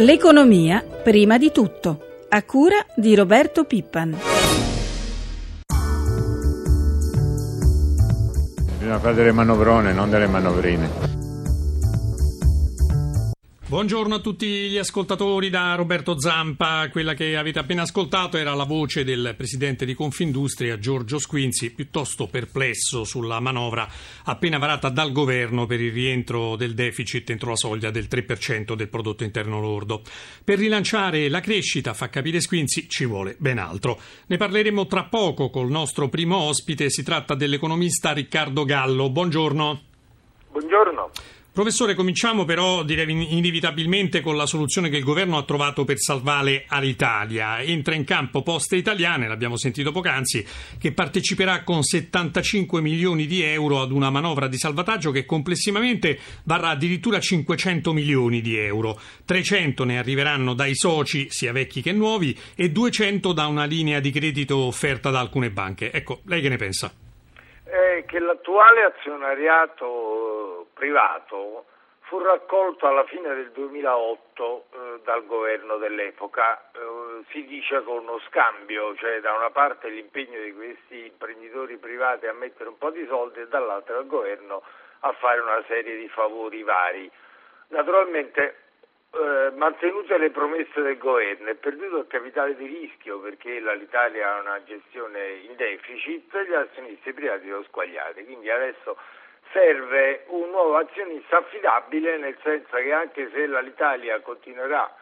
L'economia prima di tutto, a cura di Roberto Pippan. Bisogna fare delle manovrone, non delle manovrine. Buongiorno a tutti gli ascoltatori da Roberto Zampa. Quella che avete appena ascoltato era la voce del presidente di Confindustria Giorgio Squinzi, piuttosto perplesso sulla manovra appena varata dal governo per il rientro del deficit entro la soglia del 3% del prodotto interno lordo. Per rilanciare la crescita, fa capire Squinzi, ci vuole ben altro. Ne parleremo tra poco col nostro primo ospite, si tratta dell'economista Riccardo Gallo. Buongiorno. Buongiorno. Professore, cominciamo però direi inevitabilmente con la soluzione che il governo ha trovato per salvare Alitalia. Entra in campo Poste Italiane, l'abbiamo sentito poc'anzi, che parteciperà con 75 milioni di euro ad una manovra di salvataggio che complessivamente varrà addirittura 500 milioni di euro. 300 ne arriveranno dai soci, sia vecchi che nuovi, e 200 da una linea di credito offerta da alcune banche. Ecco, lei che ne pensa? Eh, che l'attuale azionariato privato fu raccolto alla fine del 2008 eh, dal governo dell'epoca, eh, si dice con uno scambio, cioè da una parte l'impegno di questi imprenditori privati a mettere un po' di soldi e dall'altra il governo a fare una serie di favori vari. Naturalmente eh, mantenute le promesse del governo e perduto il capitale di rischio perché l'Italia ha una gestione in deficit, gli azionisti privati sono squagliati, quindi adesso serve un nuovo azionista affidabile nel senso che anche se l'Italia continuerà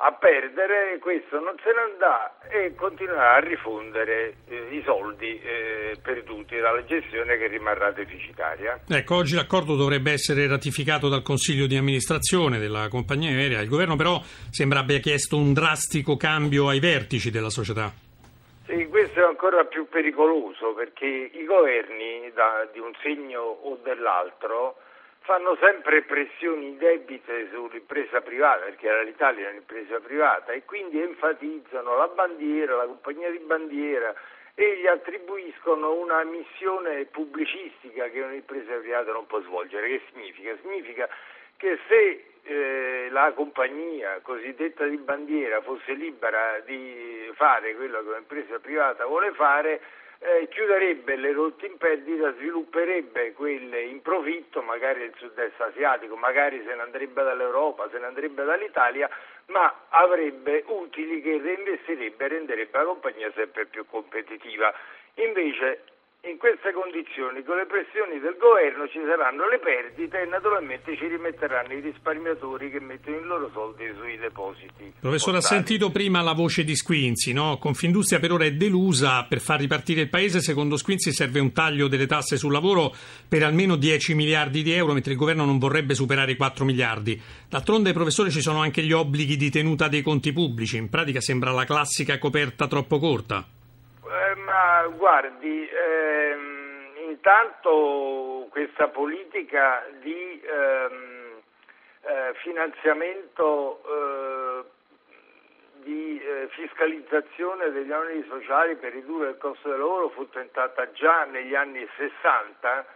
a perdere, questo non se ne andrà e continuerà a rifondere eh, i soldi eh, perduti dalla gestione che rimarrà deficitaria. Ecco, oggi l'accordo dovrebbe essere ratificato dal Consiglio di amministrazione della compagnia aerea. Il governo però sembra abbia chiesto un drastico cambio ai vertici della società. Questo è ancora più pericoloso perché i governi da, di un segno o dell'altro fanno sempre pressioni debite sull'impresa privata, perché l'Italia è un'impresa privata, e quindi enfatizzano la bandiera, la compagnia di bandiera e gli attribuiscono una missione pubblicistica che un'impresa privata non può svolgere. Che significa? Significa che se eh, la compagnia cosiddetta di bandiera fosse libera di fare quello che un'impresa privata vuole fare, eh, chiuderebbe le rotte in perdita, svilupperebbe quelle in profitto, magari nel sud-est asiatico, magari se ne andrebbe dall'Europa, se ne andrebbe dall'Italia, ma avrebbe utili che reinvestirebbe e renderebbe la compagnia sempre più competitiva. Invece in queste condizioni, con le pressioni del governo ci saranno le perdite e naturalmente ci rimetteranno i risparmiatori che mettono i loro soldi sui depositi. Professore, ha sentito prima la voce di Squinzi, no? Confindustria per ora è delusa, per far ripartire il paese secondo Squinzi serve un taglio delle tasse sul lavoro per almeno 10 miliardi di euro, mentre il governo non vorrebbe superare i 4 miliardi. D'altronde, professore, ci sono anche gli obblighi di tenuta dei conti pubblici, in pratica sembra la classica coperta troppo corta. Eh, ma guardi, ehm, intanto questa politica di ehm, eh, finanziamento eh, di eh, fiscalizzazione degli oneri sociali per ridurre il costo del lavoro fu tentata già negli anni 60,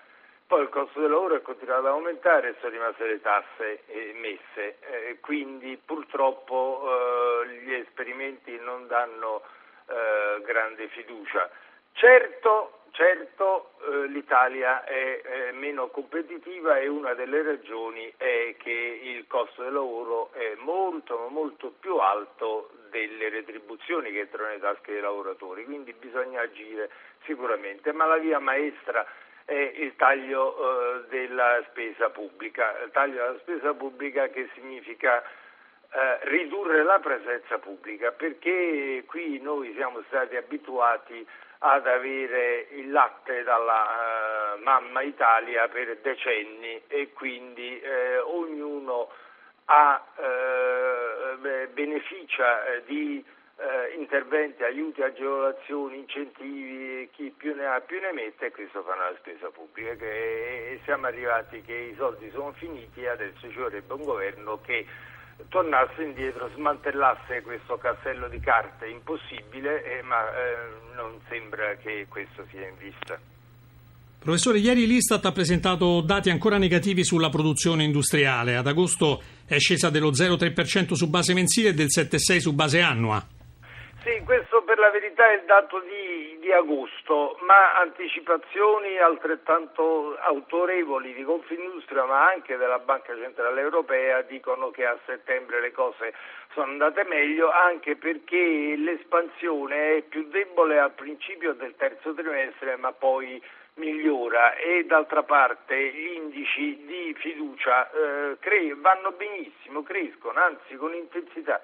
poi il costo del lavoro è continuato ad aumentare e sono rimaste le tasse messe, eh, quindi purtroppo eh, gli esperimenti non danno eh, grande fiducia. Certo, certo eh, l'Italia è, è, meno competitiva e una delle ragioni è che il costo del lavoro è molto, molto più alto delle retribuzioni che entrano nelle tasche dei lavoratori, quindi bisogna agire sicuramente, ma la via maestra è il taglio eh, della spesa pubblica, il taglio della spesa pubblica che significa eh, ridurre la presenza pubblica perché qui noi siamo stati abituati ad avere il latte dalla uh, mamma Italia per decenni e quindi eh, ognuno ha, eh, beneficia di eh, interventi, aiuti, agevolazioni, incentivi, chi più ne ha più ne mette e questo fa la spesa pubblica che, siamo arrivati che i soldi sono finiti e adesso ci vorrebbe un governo che tornasse indietro, smantellasse questo castello di carte impossibile, eh, ma eh, non sembra che questo sia in vista. Professore, ieri l'Istat ha presentato dati ancora negativi sulla produzione industriale. Ad agosto è scesa dello 0,3% su base mensile e del 7,6% su base annua. Sì, questo per la verità è il dato di, di, agosto, ma anticipazioni altrettanto autorevoli di Confindustria, ma anche della Banca Centrale Europea, dicono che a settembre le cose sono andate meglio, anche perché l'espansione è più debole al principio del terzo trimestre, ma poi migliora. E d'altra parte gli indici di fiducia eh, cre- vanno benissimo, crescono, anzi con intensità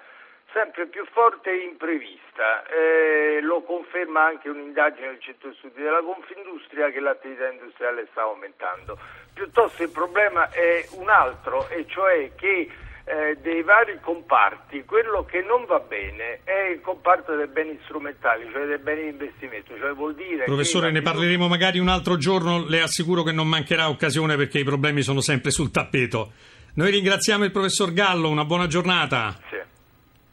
sempre più forte e imprevista. Eh, lo conferma anche un'indagine del centro studi della Confindustria che l'attività industriale sta aumentando. Piuttosto il problema è un altro, e cioè che eh, dei vari comparti, quello che non va bene è il comparto dei beni strumentali, cioè dei beni di investimento. Cioè vuol dire Professore, ne parleremo magari un altro giorno, le assicuro che non mancherà occasione perché i problemi sono sempre sul tappeto. Noi ringraziamo il professor Gallo, una buona giornata. Sì.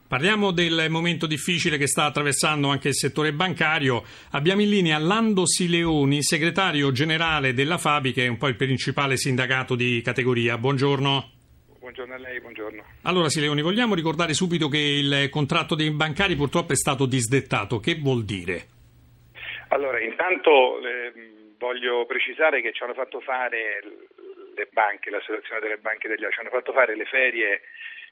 Parliamo del momento difficile che sta attraversando anche il settore bancario. Abbiamo in linea Lando Sileoni, segretario generale della Fabi, che è un po' il principale sindacato di categoria. Buongiorno. Buongiorno a lei, buongiorno. Allora Sileoni, vogliamo ricordare subito che il contratto dei bancari purtroppo è stato disdettato. Che vuol dire? Allora, intanto eh, voglio precisare che ci hanno fatto fare le banche, l'associazione delle banche italiane, ci hanno fatto fare le ferie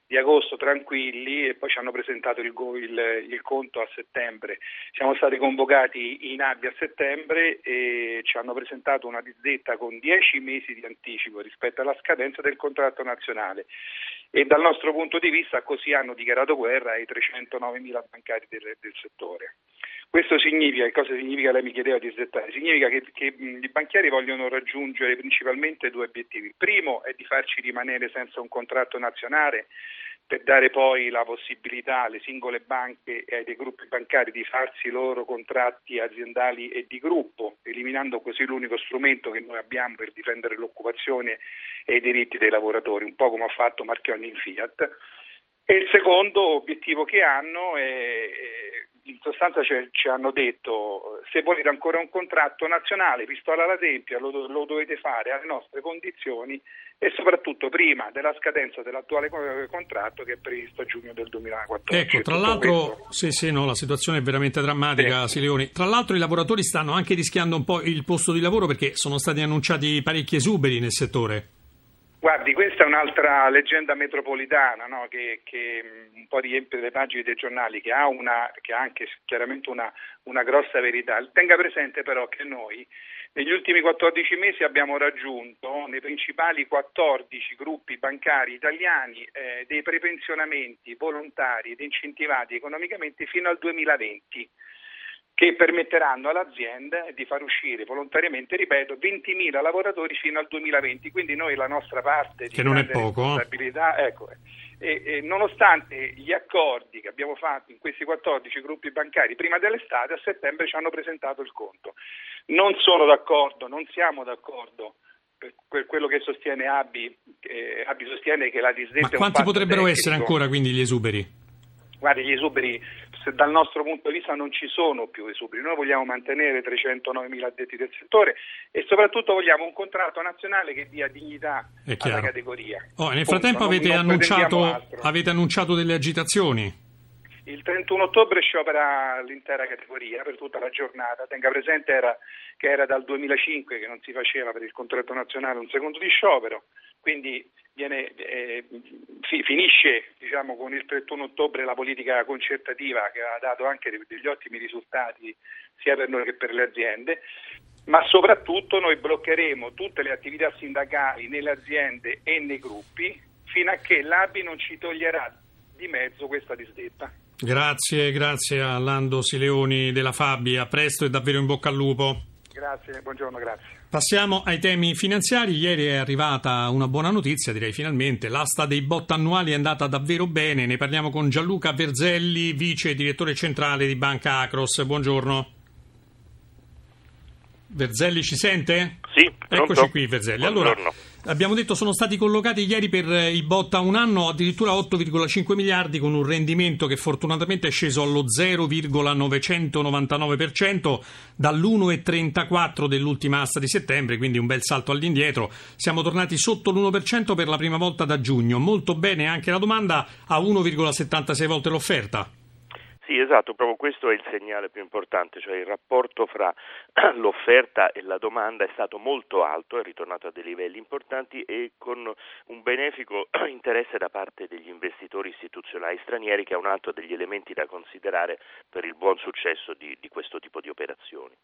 di agosto tranquilli e poi ci hanno presentato il, il, il, conto a settembre. Siamo stati convocati in ABI a settembre e ci hanno presentato una disdetta con 10 mesi di anticipo rispetto alla scadenza del contratto nazionale e dal nostro punto di vista così hanno dichiarato guerra ai 309 mila bancari del, del settore. Questo significa, cosa significa lei mi chiedeva di sdettare? Significa che, che i banchieri vogliono raggiungere principalmente due obiettivi. Il primo è di farci rimanere senza un contratto nazionale per dare poi la possibilità alle singole banche e ai gruppi bancari di farsi i loro contratti aziendali e di gruppo, eliminando così l'unico strumento che noi abbiamo per difendere l'occupazione e i diritti dei lavoratori, un po' come ha fatto Marchionni in Fiat. E il secondo obiettivo che hanno è in sostanza ci hanno detto se volete ancora un contratto nazionale, pistola alla tempia, lo, lo, dovete fare alle nostre condizioni e soprattutto prima della scadenza dell'attuale contratto che è previsto a giugno del 2014. Ecco, tra l'altro, sì, sì, no, la situazione è veramente drammatica, sì. Sileoni. Tra l'altro i lavoratori stanno anche rischiando un po' il posto di lavoro perché sono stati annunciati parecchi esuberi nel settore. Guardi, questa è un'altra leggenda metropolitana no? che, che, un po' riempie le pagine dei giornali, che ha, una, che ha anche chiaramente una, una, grossa verità. Tenga presente però che noi negli ultimi 14 mesi abbiamo raggiunto nei principali 14 gruppi bancari italiani eh, dei prepensionamenti volontari ed incentivati economicamente fino al 2020 che permetteranno all'azienda di far uscire volontariamente, ripeto, 20.000 lavoratori fino al 2020. Quindi noi la nostra parte di che non è poco, eh. responsabilità, ecco, e, e, nonostante gli accordi che abbiamo fatto in questi 14 gruppi bancari prima dell'estate, a settembre ci hanno presentato il conto. Non sono d'accordo, non siamo d'accordo per quello che sostiene Abi, eh, Abi sostiene che la disdetta Ma quanti potrebbero tecnico. essere ancora quindi gli esuberi? Guardi, gli esuberi dal nostro punto di vista non ci sono più esuberi, noi vogliamo mantenere 309.000 addetti del settore e soprattutto vogliamo un contratto nazionale che dia dignità alla categoria. Oh, nel frattempo avete, non, annunciato, avete annunciato delle agitazioni? Il 31 ottobre sciopera l'intera categoria per tutta la giornata. Tenga presente era, che era dal 2005 che non si faceva per il contratto nazionale un secondo di sciopero, quindi viene, eh, fi, finisce diciamo, con il 31 ottobre la politica concertativa che ha dato anche degli ottimi risultati sia per noi che per le aziende, ma soprattutto noi bloccheremo tutte le attività sindacali nelle aziende e nei gruppi fino a che l'ABI non ci toglierà di mezzo questa disdetta. Grazie, grazie a Lando Sileoni della Fabi, a presto e davvero in bocca al lupo. Grazie, buongiorno, grazie. Passiamo ai temi finanziari. Ieri è arrivata una buona notizia, direi finalmente. L'asta dei bot annuali è andata davvero bene. Ne parliamo con Gianluca Verzelli, vice direttore centrale di Banca Acros. Buongiorno. Verzelli ci sente? Sì, pronto? Eccoci qui, Verzelli. Allora, Abbiamo detto sono stati collocati ieri per i bot a un anno addirittura 8,5 miliardi con un rendimento che fortunatamente è sceso allo 0,999% dall'1,34 dell'ultima asta di settembre, quindi un bel salto all'indietro. Siamo tornati sotto l'1% per la prima volta da giugno. Molto bene anche la domanda a 1,76 volte l'offerta. Sì, esatto, proprio questo è il segnale più importante, cioè il rapporto fra l'offerta e la domanda è stato molto alto, è ritornato a dei livelli importanti e con un benefico interesse da parte degli investitori istituzionali stranieri che è un altro degli elementi da considerare per il buon successo di, di questo tipo di operazioni.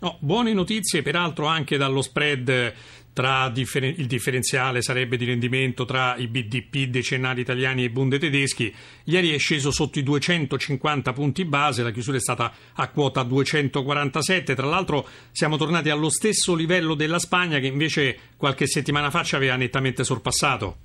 Oh, buone notizie peraltro anche dallo spread tra differen- il differenziale sarebbe di rendimento tra i BDP decennali italiani e i Bund tedeschi. Ieri è sceso sotto i 250 punti base, la chiusura è stata a quota 247. Tra l'altro siamo tornati allo stesso livello della Spagna che invece qualche settimana fa ci aveva nettamente sorpassato.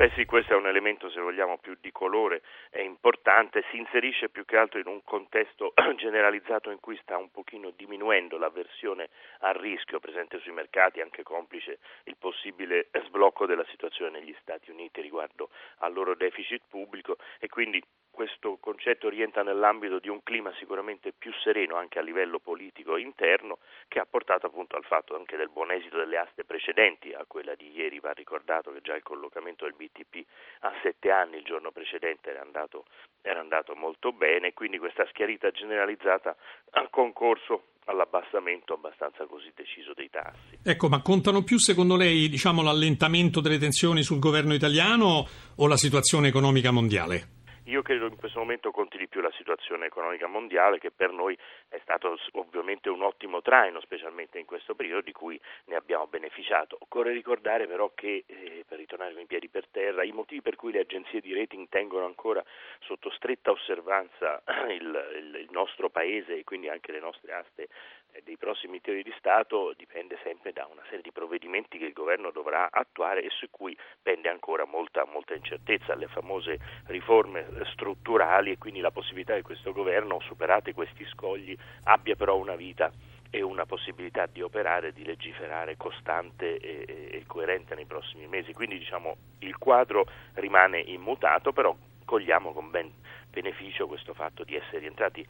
Beh sì, questo è un elemento, se vogliamo, più di colore, è importante, si inserisce più che altro in un contesto generalizzato in cui sta un pochino diminuendo l'avversione al rischio presente sui mercati, anche complice il possibile sblocco della situazione negli Stati Uniti riguardo al loro deficit pubblico e quindi questo concetto rientra nell'ambito di un clima sicuramente più sereno anche a livello politico interno che ha portato appunto al fatto anche del buon esito delle aste precedenti a quella di ieri va ricordato che già il collocamento del BTP a sette anni il giorno precedente era andato, era andato molto bene quindi questa schiarita generalizzata ha concorso all'abbassamento abbastanza così deciso dei tassi. Ecco, ma contano più secondo lei diciamo, l'allentamento delle tensioni sul governo italiano o la situazione economica mondiale? Io credo in questo momento conti di più la situazione economica mondiale che per noi è stato ovviamente un ottimo traino, specialmente in questo periodo di cui ne abbiamo beneficiato. Occorre ricordare però che, eh, per ritornare con i piedi per terra, i motivi per cui le agenzie di rating tengono ancora sotto stretta osservanza il, il, il nostro paese e quindi anche le nostre aste dei prossimi titoli di Stato dipende sempre da una serie di provvedimenti che il governo dovrà attuare e su cui pende ancora molta, molta incertezza, le famose riforme strutturali e quindi la possibilità che questo governo, superati questi scogli, abbia però una vita e una possibilità di operare, di legiferare costante e, e coerente nei prossimi mesi. Quindi diciamo il quadro rimane immutato, però cogliamo con ben beneficio questo fatto di essere rientrati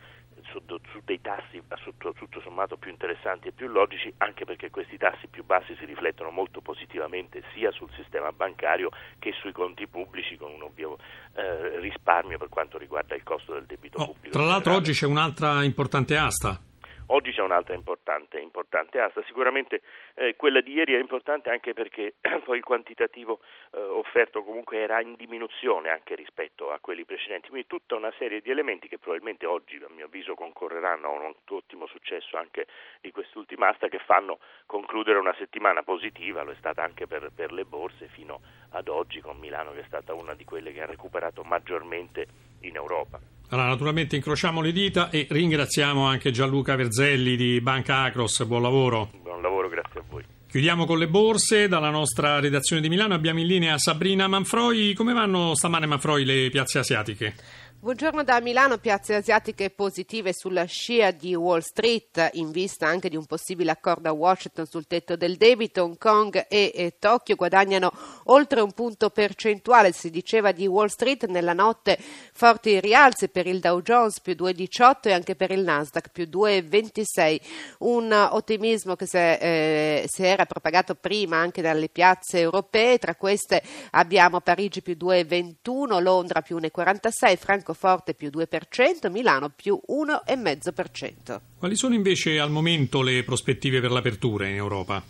su, su dei tassi tutto, tutto, sommato più interessanti e più logici, anche perché questi tassi più bassi si riflettono molto positivamente sia sul sistema bancario che sui conti pubblici, con un ovvio eh, risparmio per quanto riguarda il costo del debito oh, pubblico. Tra l'altro oggi c'è un'altra importante asta. Oggi c'è un'altra importante, importante asta, sicuramente eh, quella di ieri è importante anche perché poi il quantitativo eh, offerto comunque era in diminuzione anche rispetto a quelli precedenti, quindi tutta una serie di elementi che probabilmente oggi a mio avviso concorreranno a un ottimo successo anche di quest'ultima asta che fanno concludere una settimana positiva, lo è stata anche per, per le borse fino ad oggi con Milano che è stata una di quelle che ha recuperato maggiormente in Europa. Allora, naturalmente incrociamo le dita e ringraziamo anche Gianluca Verzelli di Banca Acros. Buon lavoro. Buon lavoro, grazie a voi. Chiudiamo con le borse. Dalla nostra redazione di Milano abbiamo in linea Sabrina Manfroi. Come vanno stamane Manfroi le piazze asiatiche? Buongiorno da Milano, piazze asiatiche positive sulla scia di Wall Street in vista anche di un possibile accordo a Washington sul tetto del debito. Hong Kong e, e Tokyo guadagnano oltre un punto percentuale, si diceva di Wall Street nella notte forti rialzi per il Dow Jones più 2,18 e anche per il Nasdaq più 2,26. Un ottimismo che si, eh, si era propagato prima anche dalle piazze europee, tra queste abbiamo Parigi più 2,21, Londra più 1,46, Franco Francoforte più 2%, Milano più 1,5%. Quali sono invece al momento le prospettive per l'apertura in Europa?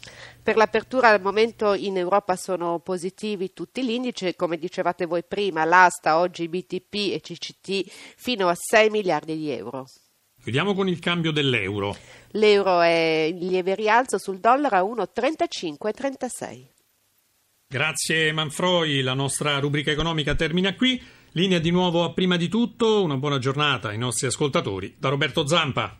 Per l'apertura al momento in Europa sono positivi tutti gli indici, come dicevate voi prima, l'asta oggi BTP e CCT fino a 6 miliardi di euro. Vediamo con il cambio dell'euro. L'euro è in lieve rialzo sul dollaro a 1,3536. Grazie Manfroi, la nostra rubrica economica termina qui. Linea di nuovo a prima di tutto, una buona giornata ai nostri ascoltatori da Roberto Zampa.